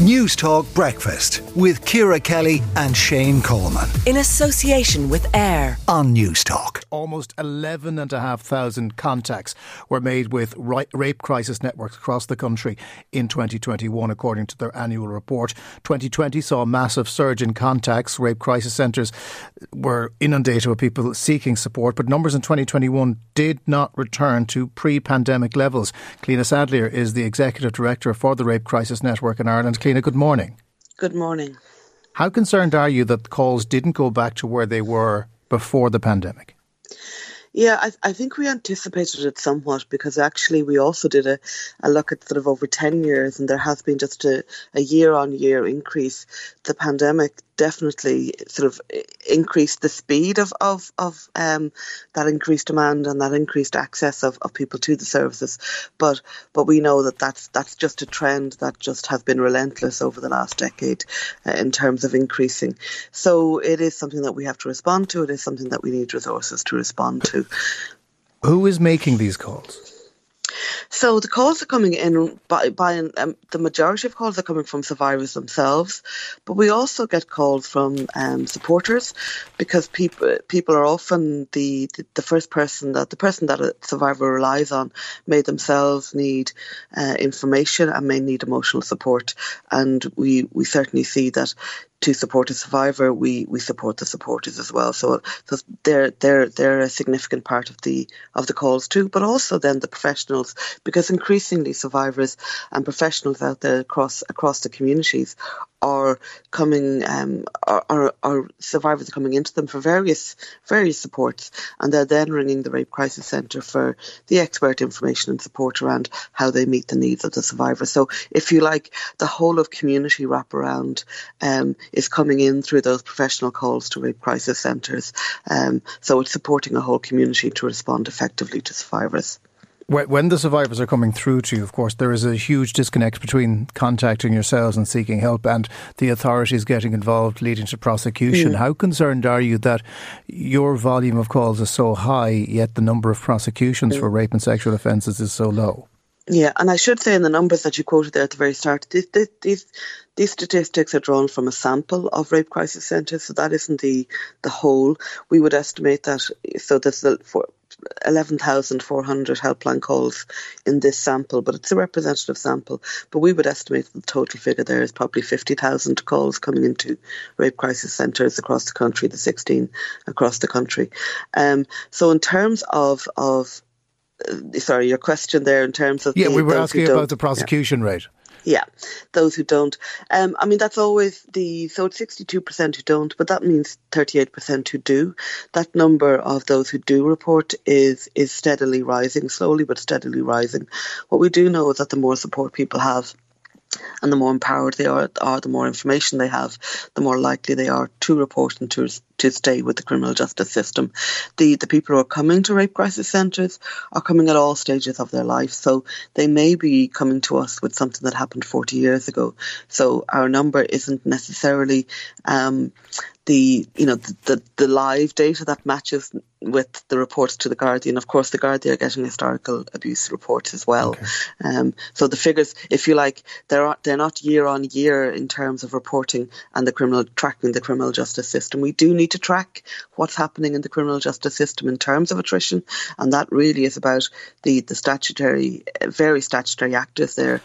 Newstalk Breakfast with Ciara Kelly and Shane Coleman. In association with AIR on Newstalk. Almost 11,500 contacts were made with rape crisis networks across the country in 2021, according to their annual report. 2020 saw a massive surge in contacts. Rape crisis centres were inundated with people seeking support, but numbers in 2021 did not return to pre pandemic levels. Clíona Saidléar is the Executive Director for the Rape Crisis Network in Ireland. Cliona, good morning. Good morning. How concerned are you that calls didn't go back to where they were before the pandemic? Yeah, I, I, think we anticipated it somewhat because actually we also did a, a look at sort of over 10 years and there has been just a, a year on year increase. The pandemic definitely sort of increased the speed of, of, of um, that increased demand and that increased access of, of people to the services. But but we know that that's, that's just a trend that just has been relentless over the last decade uh, in terms of increasing. So it is something that we have to respond to. It is something that we need resources to respond to. Who is making these calls? So the calls are coming in by, by um, the majority of calls are coming from survivors themselves, but we also get calls from um, supporters because people people are often the, the, the first person that the person that a survivor relies on may themselves need uh, information and may need emotional support, and we we certainly see that to support a survivor, we, we support the supporters as well. So, so they're they're they're a significant part of the of the calls too, but also then the professionals, because increasingly survivors and professionals out there across across the communities are coming um, survivors are coming into them for various various supports and they're then ringing the rape crisis centre for the expert information and support around how they meet the needs of the survivor so if you like the whole of community wraparound um, is coming in through those professional calls to rape crisis centres um, so it's supporting a whole community to respond effectively to survivors when the survivors are coming through to you, of course, there is a huge disconnect between contacting yourselves and seeking help and the authorities getting involved, leading to prosecution. Mm. How concerned are you that your volume of calls is so high, yet the number of prosecutions mm. for rape and sexual offences is so low? Yeah, and I should say in the numbers that you quoted there at the very start, these, these, these statistics are drawn from a sample of rape crisis centres, so that isn't the the whole. We would estimate that so there's the for 11,400 helpline calls in this sample, but it's a representative sample. But we would estimate the total figure there is probably 50,000 calls coming into rape crisis centres across the country, the 16 across the country. Um, so in terms of, of uh, sorry, your question there in terms of yeah, the, we were asking about the prosecution yeah. rate. Yeah, those who don't. Um, I mean, that's always the so it's sixty-two percent who don't, but that means thirty-eight percent who do. That number of those who do report is is steadily rising, slowly but steadily rising. What we do know is that the more support people have, and the more empowered they are, are, the more information they have, the more likely they are to report and to to stay with the criminal justice system. The the people who are coming to rape crisis centres are coming at all stages of their life, so they may be coming to us with something that happened 40 years ago. So our number isn't necessarily um, the you know the, the, the live data that matches with the reports to the Gardaí. Of course, the Gardaí are getting historical abuse reports as well. Okay. Um, so the figures, if you like, they're they're not year on year in terms of reporting and the criminal tracking the criminal justice system. We do need to track what's happening in the criminal justice system in terms of attrition, and that really is about the the statutory, very statutory actors there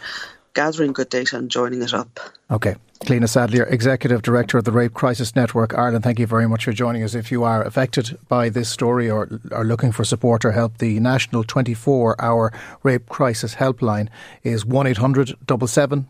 gathering good data and joining it up. Okay. Clíona Saidléar, Executive Director of the Rape Crisis Network Ireland, thank you very much for joining us. If you are affected by this story or are looking for support or help, the national 24 hour rape crisis helpline is 1 800 77